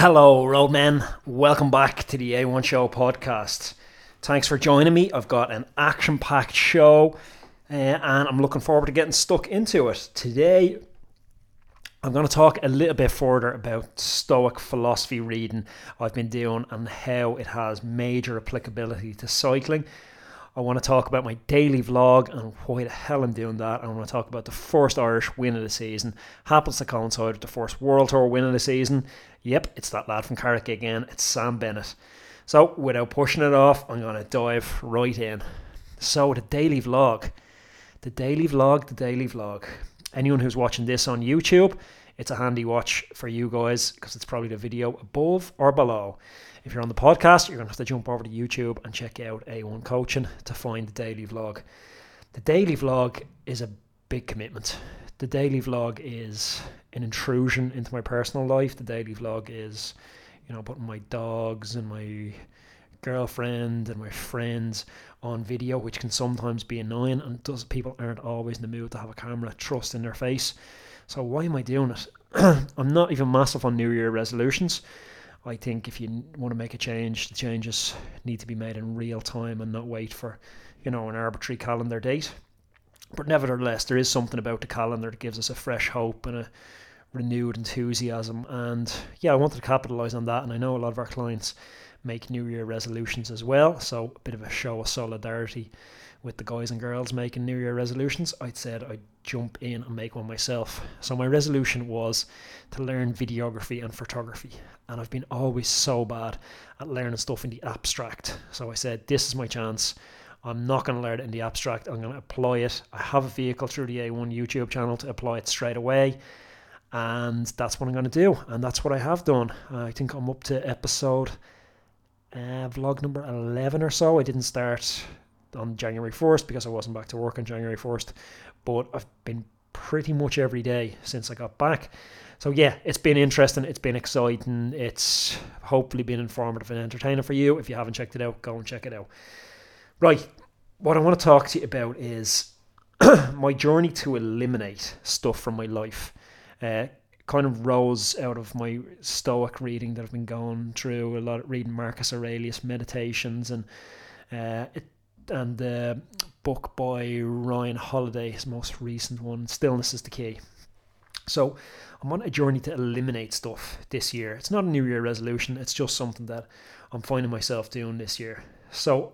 Hello, roadmen. Welcome back to the A1 Show podcast. Thanks for joining me. I've got an action packed show uh, and I'm looking forward to getting stuck into it. Today, I'm going to talk a little bit further about Stoic philosophy reading I've been doing and how it has major applicability to cycling. I want to talk about my daily vlog and why the hell I'm doing that. I want to talk about the first Irish win of the season. Happens to coincide with the first World Tour win of the season. Yep, it's that lad from Carrick again. It's Sam Bennett. So, without pushing it off, I'm going to dive right in. So, the daily vlog. The daily vlog, the daily vlog. Anyone who's watching this on YouTube, it's a handy watch for you guys because it's probably the video above or below. If you're on the podcast, you're going to have to jump over to YouTube and check out A1 Coaching to find the daily vlog. The daily vlog is a big commitment. The daily vlog is an intrusion into my personal life. The daily vlog is, you know, putting my dogs and my girlfriend and my friends on video, which can sometimes be annoying and does people aren't always in the mood to have a camera thrust in their face. So why am I doing it? I'm not even massive on New Year resolutions. I think if you want to make a change, the changes need to be made in real time and not wait for, you know, an arbitrary calendar date. But nevertheless, there is something about the calendar that gives us a fresh hope and a renewed enthusiasm. And yeah, I wanted to capitalize on that. And I know a lot of our clients make New Year resolutions as well. So a bit of a show of solidarity with the guys and girls making New Year resolutions. I said I'd jump in and make one myself. So my resolution was to learn videography and photography. And I've been always so bad at learning stuff in the abstract. So I said, this is my chance. I'm not going to learn it in the abstract. I'm going to apply it. I have a vehicle through the A1 YouTube channel to apply it straight away. And that's what I'm going to do. And that's what I have done. I think I'm up to episode uh, vlog number 11 or so. I didn't start on January 1st because I wasn't back to work on January 1st. But I've been pretty much every day since I got back. So yeah, it's been interesting. It's been exciting. It's hopefully been informative and entertaining for you. If you haven't checked it out, go and check it out. Right, what I want to talk to you about is my journey to eliminate stuff from my life. Uh, kind of rose out of my Stoic reading that I've been going through a lot of reading Marcus Aurelius Meditations and uh, it, and the book by Ryan Holiday, his most recent one, Stillness is the Key. So I'm on a journey to eliminate stuff this year. It's not a New Year resolution, it's just something that I'm finding myself doing this year. So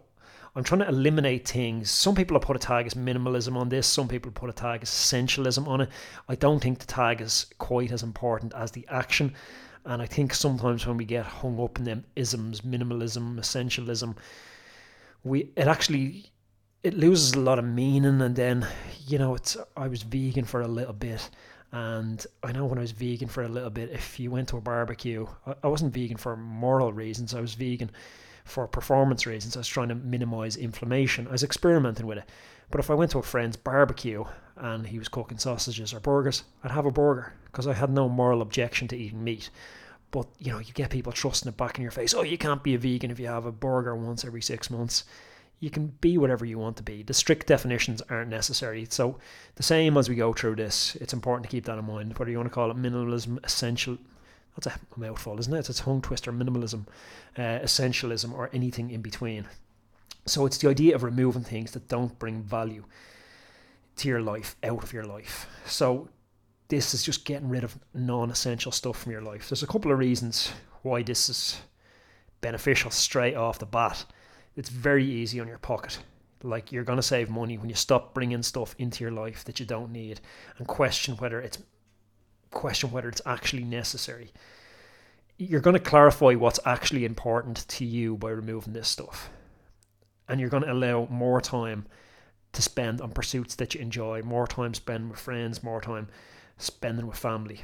I'm trying to eliminate things. Some people have put a tag as minimalism on this, some people put a tag as essentialism on it. I don't think the tag is quite as important as the action. And I think sometimes when we get hung up in them isms, minimalism, essentialism, we it actually it loses a lot of meaning and then you know it's I was vegan for a little bit and I know when I was vegan for a little bit, if you went to a barbecue, I wasn't vegan for moral reasons. I was vegan for performance reasons. I was trying to minimize inflammation. I was experimenting with it. But if I went to a friend's barbecue and he was cooking sausages or burgers, I'd have a burger because I had no moral objection to eating meat. But you know, you get people trusting it back in your face. Oh, you can't be a vegan if you have a burger once every six months you can be whatever you want to be. The strict definitions aren't necessary. So, the same as we go through this, it's important to keep that in mind. Whether you want to call it minimalism, essential, that's a mouthful, isn't it? It's a tongue twister, minimalism, uh, essentialism, or anything in between. So, it's the idea of removing things that don't bring value to your life out of your life. So, this is just getting rid of non essential stuff from your life. There's a couple of reasons why this is beneficial straight off the bat it's very easy on your pocket. Like you're going to save money when you stop bringing stuff into your life that you don't need and question whether it's question whether it's actually necessary. You're going to clarify what's actually important to you by removing this stuff. And you're going to allow more time to spend on pursuits that you enjoy, more time spent with friends, more time spending with family.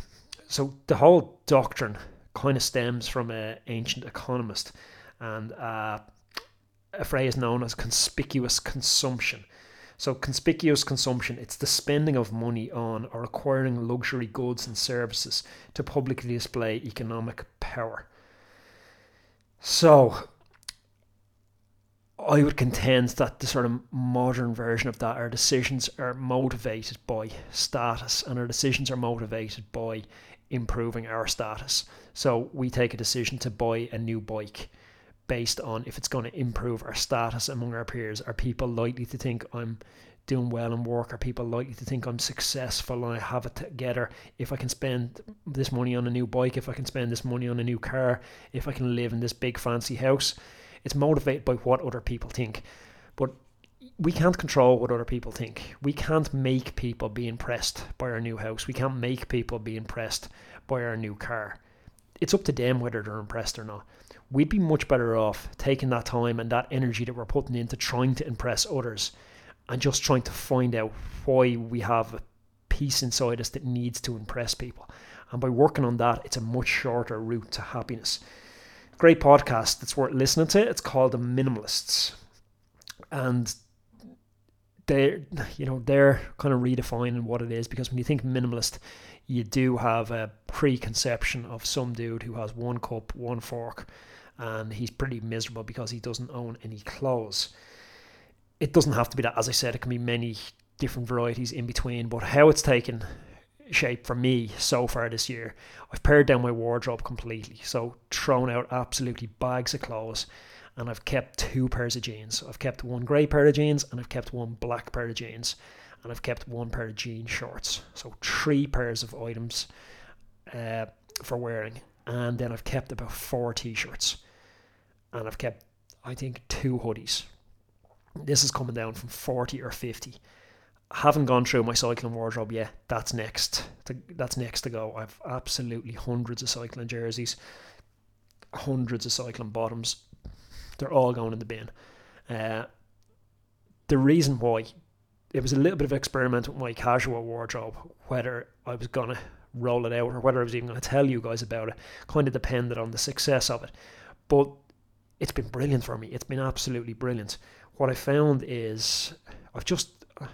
So the whole doctrine kind of stems from an ancient economist and uh, a phrase known as conspicuous consumption. So, conspicuous consumption, it's the spending of money on or acquiring luxury goods and services to publicly display economic power. So, I would contend that the sort of modern version of that, our decisions are motivated by status and our decisions are motivated by improving our status. So we take a decision to buy a new bike based on if it's going to improve our status among our peers. Are people likely to think I'm doing well in work? Are people likely to think I'm successful and I have it together? If I can spend this money on a new bike, if I can spend this money on a new car, if I can live in this big fancy house, it's motivated by what other people think. But we can't control what other people think. We can't make people be impressed by our new house. We can't make people be impressed by our new car. It's up to them whether they're impressed or not. We'd be much better off taking that time and that energy that we're putting into trying to impress others and just trying to find out why we have a piece inside us that needs to impress people. And by working on that, it's a much shorter route to happiness. Great podcast that's worth listening to. It's called The Minimalists. And they're you know they're kind of redefining what it is because when you think minimalist you do have a preconception of some dude who has one cup one fork and he's pretty miserable because he doesn't own any clothes it doesn't have to be that as i said it can be many different varieties in between but how it's taken shape for me so far this year i've pared down my wardrobe completely so thrown out absolutely bags of clothes and I've kept two pairs of jeans. I've kept one grey pair of jeans and I've kept one black pair of jeans and I've kept one pair of jean shorts. So three pairs of items uh, for wearing. And then I've kept about four t-shirts and I've kept, I think, two hoodies. This is coming down from 40 or 50. I haven't gone through my cycling wardrobe yet. That's next. To, that's next to go. I've absolutely hundreds of cycling jerseys, hundreds of cycling bottoms, they're all going in the bin. Uh, the reason why it was a little bit of experiment with my casual wardrobe, whether I was gonna roll it out or whether I was even gonna tell you guys about it, kind of depended on the success of it. But it's been brilliant for me. It's been absolutely brilliant. What I found is I've just uh,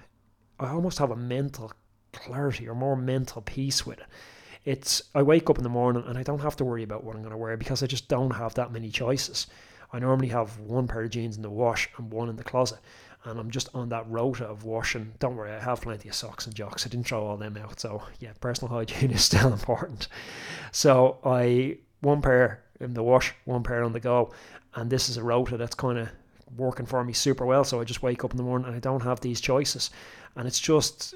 I almost have a mental clarity or more mental peace with it. It's I wake up in the morning and I don't have to worry about what I'm going to wear because I just don't have that many choices. I normally have one pair of jeans in the wash and one in the closet. And I'm just on that rota of washing. Don't worry, I have plenty of socks and jocks. I didn't throw all them out. So yeah, personal hygiene is still important. So I one pair in the wash, one pair on the go. And this is a rota that's kind of working for me super well. So I just wake up in the morning and I don't have these choices. And it's just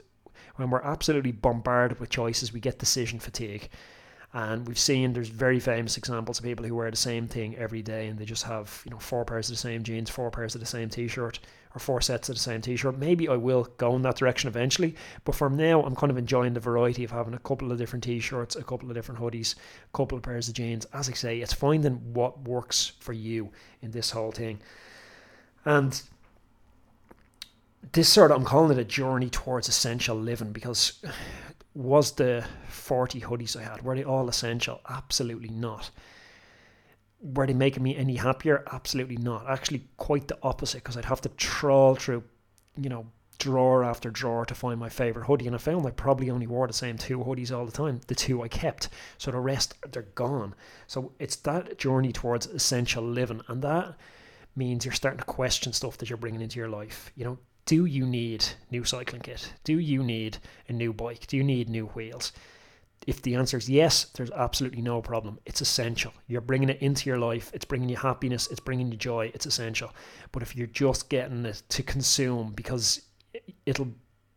when we're absolutely bombarded with choices, we get decision fatigue. And we've seen there's very famous examples of people who wear the same thing every day and they just have, you know, four pairs of the same jeans, four pairs of the same t shirt, or four sets of the same t shirt. Maybe I will go in that direction eventually, but for now, I'm kind of enjoying the variety of having a couple of different t shirts, a couple of different hoodies, a couple of pairs of jeans. As I say, it's finding what works for you in this whole thing. And this sort of, I'm calling it a journey towards essential living because was the 40 hoodies I had, were they all essential? Absolutely not. Were they making me any happier? Absolutely not. Actually, quite the opposite, because I'd have to trawl through, you know, drawer after drawer to find my favorite hoodie. And I found I probably only wore the same two hoodies all the time, the two I kept. So the rest, they're gone. So it's that journey towards essential living. And that means you're starting to question stuff that you're bringing into your life. You know, do you need new cycling kit? Do you need a new bike? Do you need new wheels? If the answer is yes, there's absolutely no problem. It's essential. You're bringing it into your life. It's bringing you happiness. It's bringing you joy. It's essential. But if you're just getting it to consume because it'll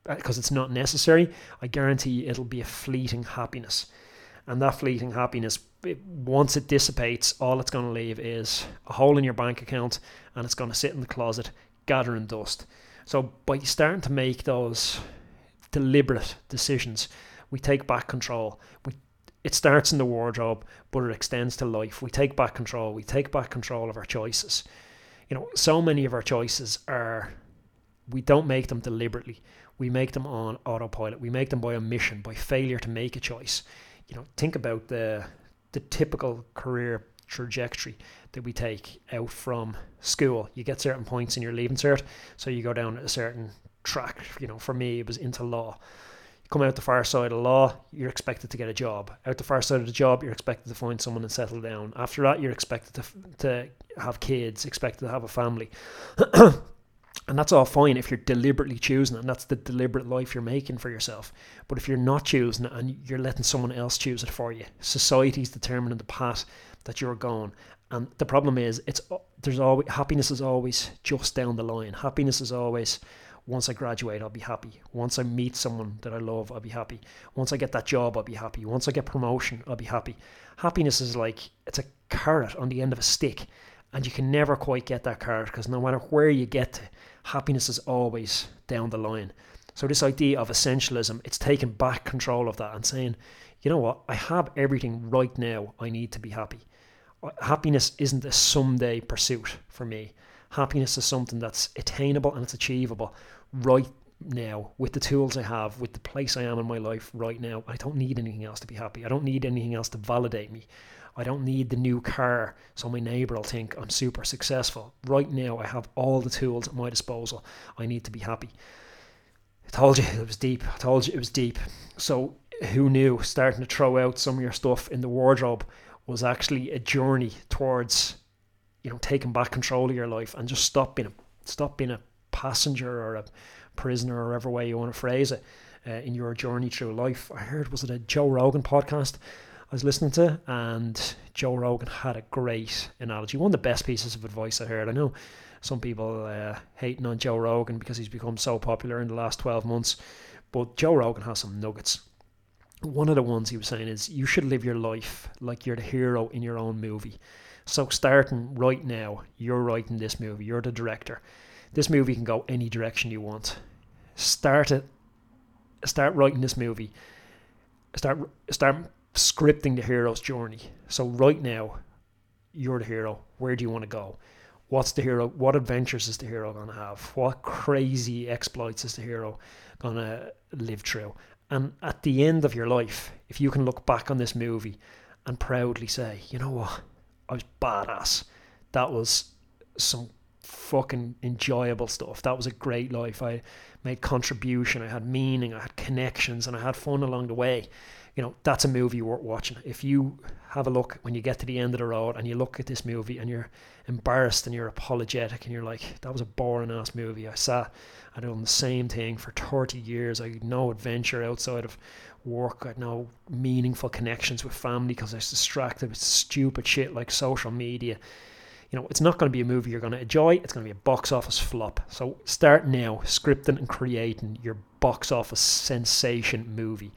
because it's not necessary, I guarantee it'll be a fleeting happiness. And that fleeting happiness, it, once it dissipates, all it's going to leave is a hole in your bank account and it's going to sit in the closet gathering dust. So by starting to make those deliberate decisions, we take back control. We it starts in the wardrobe, but it extends to life. We take back control. We take back control of our choices. You know, so many of our choices are we don't make them deliberately. We make them on autopilot. We make them by omission, by failure to make a choice. You know, think about the the typical career trajectory that we take out from school. You get certain points in your leaving cert, so you go down a certain track. You know, for me, it was into law. Come out the far side of law, you're expected to get a job. Out the far side of the job, you're expected to find someone and settle down. After that, you're expected to to have kids, expected to have a family. And that's all fine if you're deliberately choosing it, and that's the deliberate life you're making for yourself. But if you're not choosing it and you're letting someone else choose it for you, society's determining the path that you're going. And the problem is, it's there's always happiness is always just down the line. Happiness is always once I graduate, I'll be happy. Once I meet someone that I love, I'll be happy. Once I get that job, I'll be happy. Once I get promotion, I'll be happy. Happiness is like it's a carrot on the end of a stick, and you can never quite get that carrot because no matter where you get to, happiness is always down the line. So this idea of essentialism, it's taking back control of that and saying, you know what, I have everything right now I need to be happy. Uh, happiness isn't a someday pursuit for me. Happiness is something that's attainable and it's achievable right now with the tools I have, with the place I am in my life right now. I don't need anything else to be happy. I don't need anything else to validate me. I don't need the new car so my neighbour will think I'm super successful. Right now, I have all the tools at my disposal. I need to be happy. I told you it was deep. I told you it was deep. So, who knew starting to throw out some of your stuff in the wardrobe was actually a journey towards, you know, taking back control of your life and just stop being a, stop being a passenger or a prisoner or whatever way you want to phrase it uh, in your journey through life. I heard was it a Joe Rogan podcast I was listening to, and Joe Rogan had a great analogy. One of the best pieces of advice I heard. I know some people uh, hating on Joe Rogan because he's become so popular in the last 12 months, but Joe Rogan has some nuggets. One of the ones he was saying is you should live your life like you're the hero in your own movie. So, starting right now, you're writing this movie, you're the director. This movie can go any direction you want. Start it, start writing this movie. Start start scripting the hero's journey. So right now, you're the hero. Where do you want to go? What's the hero? What adventures is the hero to have? What crazy exploits is the hero to live through? And at the end of your life, if you can look back on this movie and proudly say, you know what, I was badass. That was some fucking enjoyable stuff. That was a great life. I made contribution. I had meaning. I had connections, and I had fun along the way you know, that's a movie worth watching. If you have a look when you get to the end of the road and you look at this movie and you're embarrassed and you're apologetic and you're like, that was a boring ass movie. I sat, I done the same thing for 30 years. I had no adventure outside of work. I had no meaningful connections with family because I was distracted with stupid shit like social media. You know, it's not going to be a movie you're going to enjoy. It's going to be a box office flop. So start now scripting and creating your box office sensation movie.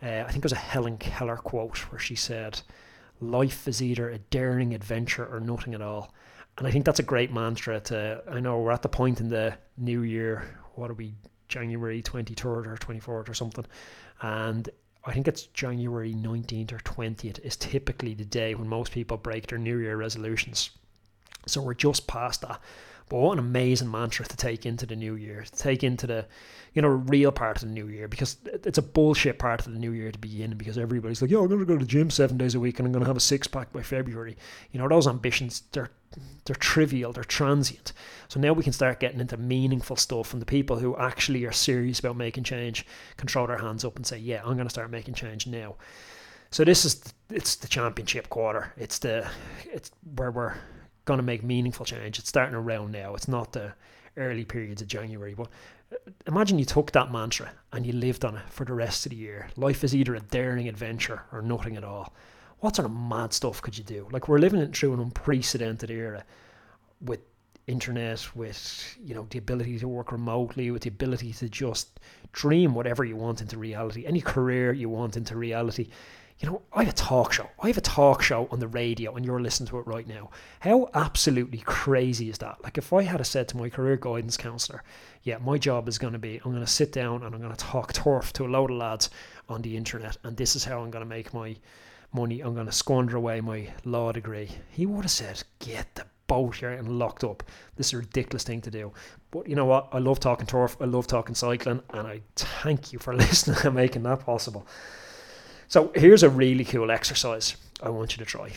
Uh, I think it was a Helen Keller quote where she said, Life is either a daring adventure or nothing at all. And I think that's a great mantra to, I know we're at the point in the new year, what are we, January 23rd or 24th or something. And I think it's January 19th or 20th is typically the day when most people break their New Year resolutions. So we're just past that. But what an amazing mantra to take into the new year, to take into the, you know, real part of the new year, because it's a bullshit part of the new year to begin because everybody's like, yo, I'm going to go to the gym seven days a week and I'm going to have a six pack by February. You know, those ambitions, they're, they're trivial, they're transient. So now we can start getting into meaningful stuff and the people who actually are serious about making change can throw their hands up and say, yeah, I'm going to start making change now. So this is it's the championship quarter. It's the it's where we're going to make meaningful change. It's starting around now. It's not the early periods of January. But uh, imagine you took that mantra and you lived on it for the rest of the year. Life is either a daring adventure or nothing at all. What sort of mad stuff could you do? Like we're living it through an unprecedented era with internet, with you know the ability to work remotely, with the ability to just dream whatever you want into reality, any career you want into reality you know, I have a talk show. I have a talk show on the radio and you're listening to it right now. How absolutely crazy is that? Like, if I had said to my career guidance counselor, yeah, my job is going to be I'm going to sit down and I'm going to talk turf to a load of lads on the internet, and this is how I'm going to make my money. I'm going to squander away my law degree. He would have said, get the boat here and locked up. This is a ridiculous thing to do. But you know what? I love talking turf. I love talking cycling, and I thank you for listening and making that possible. So here's a really cool exercise I want you to try.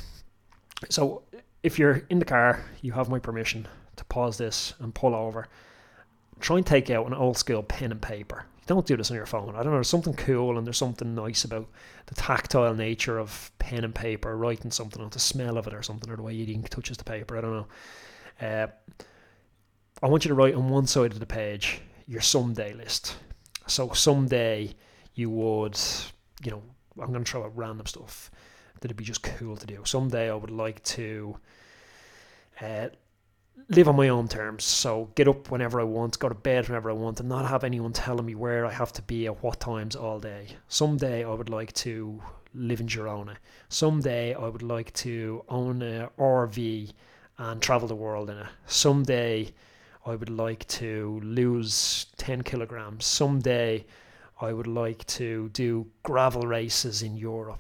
So if you're in the car, you have my permission to pause this and pull over. Try and take out an old school pen and paper. Don't do this on your phone. I don't know, there's something cool and there's something nice about the tactile nature of pen and paper, writing something, or the smell of it or something, or the way your ink touches the paper. I don't know. Uh, I want you to write on one side of the page your someday list. So someday you would, you know, I'm going to throw out random stuff that'd be just cool to do. Someday I would like to uh, live on my own terms. So get up whenever I want, go to bed whenever I want, and not have anyone telling me where I have to be at what times all day. Someday I would like to live in Girona. Someday I would like to own a RV and travel the world in it. Someday I would like to lose 10 kilograms. Someday I would like to do gravel races in Europe.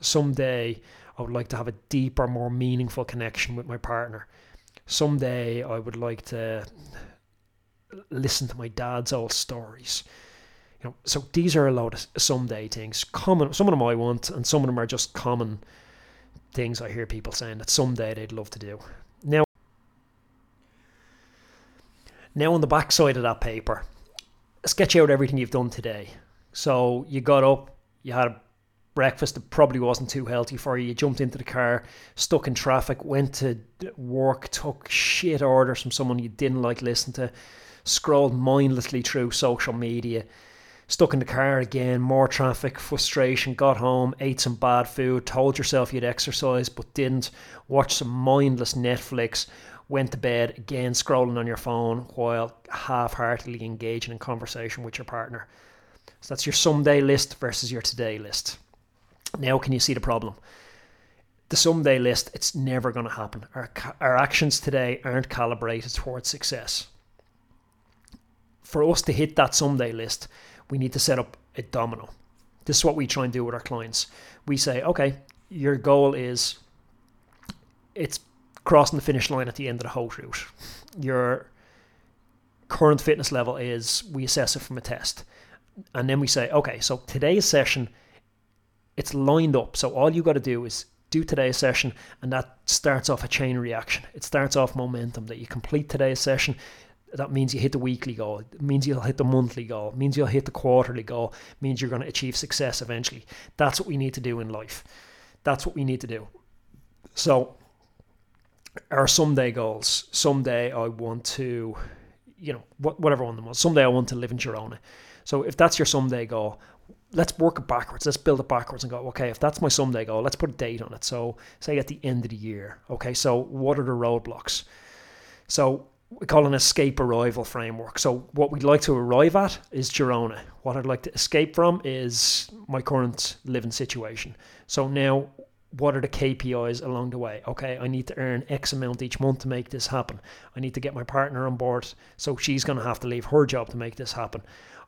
Someday I would like to have a deeper, more meaningful connection with my partner. Someday I would like to listen to my dad's old stories. You know, so these are a lot of someday things. Common, some of them I want, and some of them are just common things I hear people saying that someday they'd love to do. Now, now on the back side of that paper, sketch out everything you've done today. So you got up, you had a breakfast that probably wasn't too healthy for you. You jumped into the car, stuck in traffic, went to work, took shit orders from someone you didn't like listening to, scrolled mindlessly through social media, stuck in the car again, more traffic, frustration, got home, ate some bad food, told yourself you'd exercise but didn't, watched some mindless Netflix, went to bed again, scrolling on your phone while half heartedly engaging in conversation with your partner. So that's your someday list versus your today list. Now, can you see the problem? The someday list, it's never going to happen. Our, our actions today aren't calibrated towards success. For us to hit that someday list, we need to set up a domino. This is what we try and do with our clients. We say, okay, your goal is it's crossing the finish line at the end of the whole route. Your current fitness level is we assess it from a test. And then we say, okay, so today's session it's lined up. So all you got to do is do today's session, and that starts off a chain reaction. It starts off momentum that you complete today's session. That means you hit the weekly goal. It means you'll hit the monthly goal. It means you'll hit the quarterly goal. It means you're going to achieve success eventually. That's what we need to do in life. That's what we need to do. So, our someday goals. Someday I want to, you know, whatever one of them was. Someday I want to live in Girona. So if that's your someday goal, let's work it backwards. Let's build it backwards and go, okay, if that's my someday goal, let's put a date on it. So, say at the end of the year, okay, so what are the roadblocks? So, we call an escape arrival framework. So, what we'd like to arrive at is Girona. What I'd like to escape from is my current living situation. So, now what are the KPIs along the way? Okay, I need to earn X amount each month to make this happen. I need to get my partner on board, so she's going to have to leave her job to make this happen.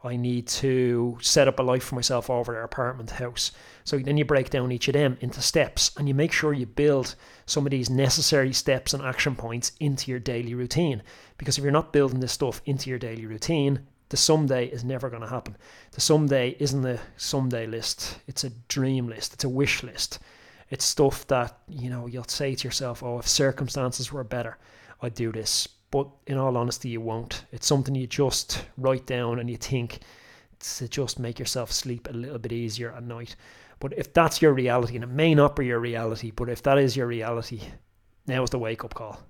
I need to set up a life for myself over their apartment house. So then you break down each of them into steps and you make sure you build some of these necessary steps and action points into your daily routine. Because if you're not building this stuff into your daily routine, the someday is never going to happen. The someday isn't a someday list, it's a dream list, it's a wish list. It's stuff that, you know, you'll say to yourself, oh, if circumstances were better, I'd do this but in all honesty, you won't. It's something you just write down and you think to just make yourself sleep a little bit easier at night. But if that's your reality, and it may not be your reality, but if that is your reality, now is the wake up call.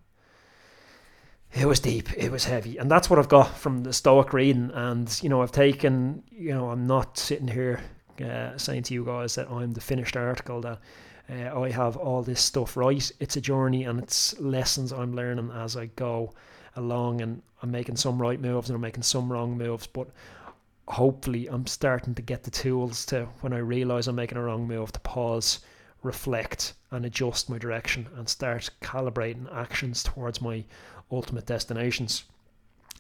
It was deep, it was heavy, and that's what I've got from the Stoic reading. And you know, I've taken, you know, I'm not sitting here uh, saying to you guys that I'm the finished article that uh, I have all this stuff right. It's a journey and it's lessons I'm learning as I go along, and I'm making some right moves and I'm making some wrong moves, but hopefully I'm starting to get the tools to when I realize I'm making a wrong move to pause, reflect, and adjust my direction and start calibrating actions towards my ultimate destinations.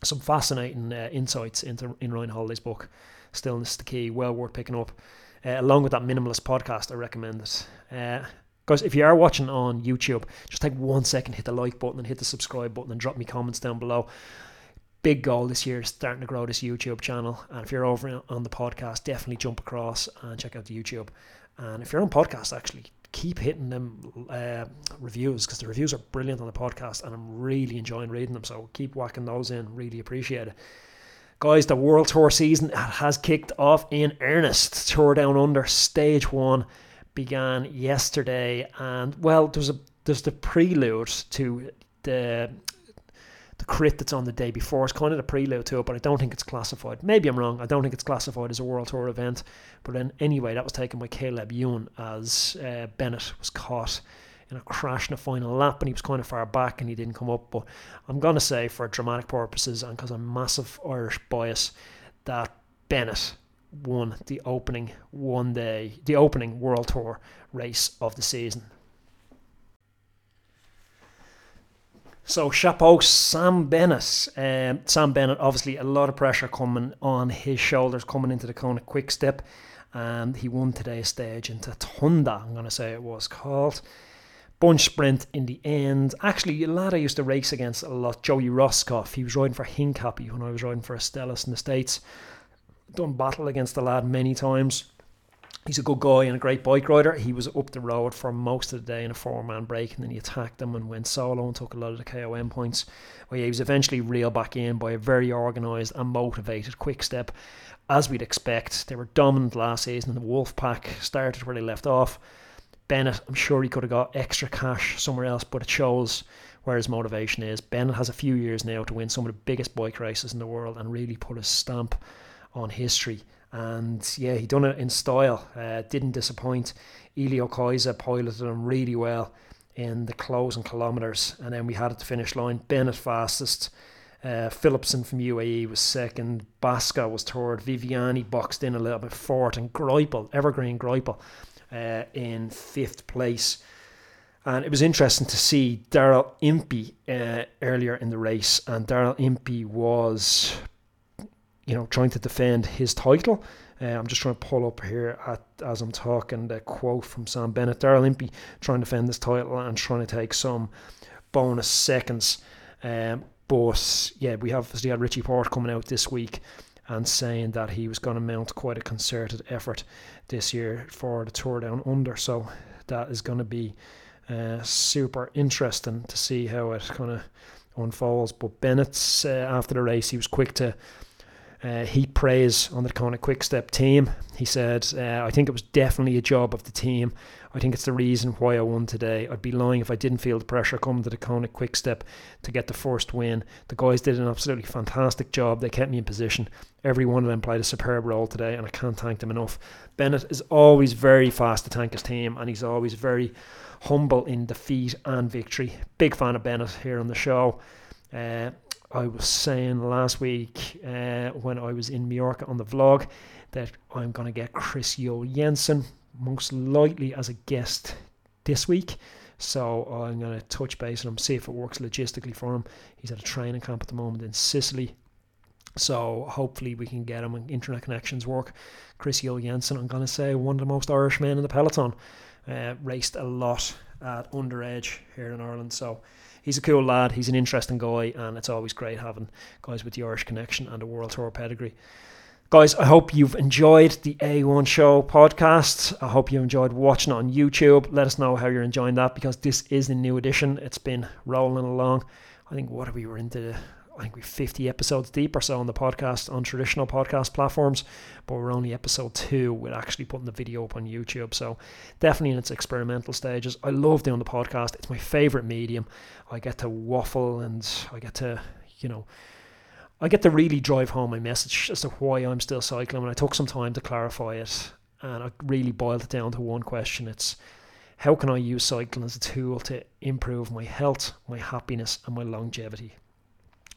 Some fascinating uh, insights into in Ryan Holiday's book, Stillness the Key, well worth picking up. Uh, along with that minimalist podcast, I recommend it. Uh, guys, if you are watching on YouTube, just take one second, hit the like button and hit the subscribe button and drop me comments down below. Big goal this year is starting to grow this YouTube channel. And if you're over on the podcast, definitely jump across and check out the YouTube. And if you're on podcast, actually, keep hitting them uh, reviews because the reviews are brilliant on the podcast and I'm really enjoying reading them. So keep whacking those in. Really appreciate it. Guys, the World Tour season has kicked off in earnest. Tour Down Under Stage 1 began yesterday, and well, there's a there's the prelude to the the crit that's on the day before It's kind of the prelude to it, but I don't think it's classified. Maybe I'm wrong. I don't think it's classified as a World Tour event. But then anyway, that was taken by Caleb Ewan as uh, Bennett was caught in a crash in the final lap and he was kind of far back and he didn't come up. But I'm going to say, for dramatic purposes and because I'm massive Irish bias, that Bennett won the opening one day, the opening World Tour race of the season. So chapeau, Sam Bennett. Um, Sam Bennett, obviously a lot of pressure coming on his shoulders coming into the Kona Quick Step, and he won today's stage into Tanunda. I'm going to say it was called bunch sprint in the end. Actually, a lad I used to race against a lot, Joey Rosskopf. He was riding for Hincapie when I was riding for Astellas in the States. Done battle against the lad many times he's a good guy and a great bike rider. He was up the road for most of the day in a four man break and then he attacked them and went solo and took a lot of the KOM points. Yeah, he was eventually reeled back in by a very organised and motivated quick step. As we'd expect, they were dominant last season and the Wolf Pack started where they left off. Bennett, I'm sure he could have got extra cash somewhere else, but it shows where his motivation is. Bennett has a few years now to win some of the biggest bike races in the world and really put a stamp on history and yeah, he done it in style. Uh, didn't disappoint. Iljo Keisse piloted him really well in the closing kilometres, and then we had at the finish line. Bennett fastest. Uh, Philipsen from UAE was second. Basca was third. Viviani boxed in a little bit fourth, and Greipel, Evergreen Greipel, uh, in fifth place. And it was interesting to see Daryl Impey uh, earlier in the race, and Daryl Impey was you know, trying to defend his title. Uh, I'm just trying to pull up here at, as I'm talking the quote from Sam Bennett. Daryl Impey trying to defend this title and trying to take some bonus seconds. Um, but yeah, we have obviously had Richie Porte coming out this week and saying that he was going to mount quite a concerted effort this year for the Tour Down Under. So that is going to be uh, super interesting to see how it kind of unfolds. But Bennett's uh, after the race, he was quick to uh, he praised on the Kona Quick Step team. He said, uh, I think it was definitely a job of the team. I think it's the reason why I won today. I'd be lying if I didn't feel the pressure coming to the Kona Quick Step to get the first win. The guys did an absolutely fantastic job. They kept me in position. Every one of them played a superb role today, and I can't thank them enough. Bennett is always very fast to thank his team, and he's always very humble in defeat and victory. Big fan of Bennett here on the show. Uh, I was saying last week uh, when I was in Mallorca on the vlog that I'm going to get Chris Juul-Jensen most likely as a guest this week. So I'm going to touch base on him, see if it works logistically for him. He's at a training camp at the moment in Sicily. So hopefully we can get him and internet connections work. Chris Juul-Jensen, I'm going to say one of the most Irish men in the peloton. Uh, raced a lot at underage here in Ireland. So he's a cool lad. He's an interesting guy, and it's always great having guys with the Irish connection and a World Tour pedigree. Guys, I hope you've enjoyed the A1 Show podcast. I hope you enjoyed watching it on YouTube. Let us know how you're enjoying that because this is a new edition. It's been rolling along. I think what are we were into I think we're 50 episodes deep or so on the podcast on traditional podcast platforms, but we're only episode two with actually putting the video up on YouTube. So definitely in its experimental stages. I love doing the podcast. It's my favorite medium. I get to waffle and I get to, you know, I get to really drive home my message as to why I'm still cycling. And I took some time to clarify it and I really boiled it down to one question. It's how can I use cycling as a tool to improve my health, my happiness, and my longevity?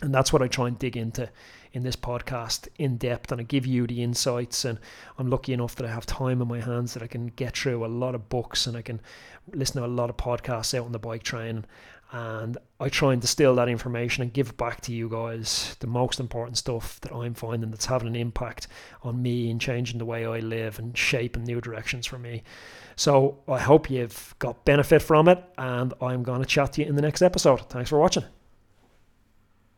And that's what I try and dig into in this podcast in depth. And I give you the insights. And I'm lucky enough that I have time in my hands that I can get through a lot of books and I can listen to a lot of podcasts out on the bike train. And I try and distill that information and give back to you guys the most important stuff that I'm finding that's having an impact on me and changing the way I live and shaping new directions for me. So I hope you've got benefit from it. And I'm going to chat to you in the next episode. Thanks for watching.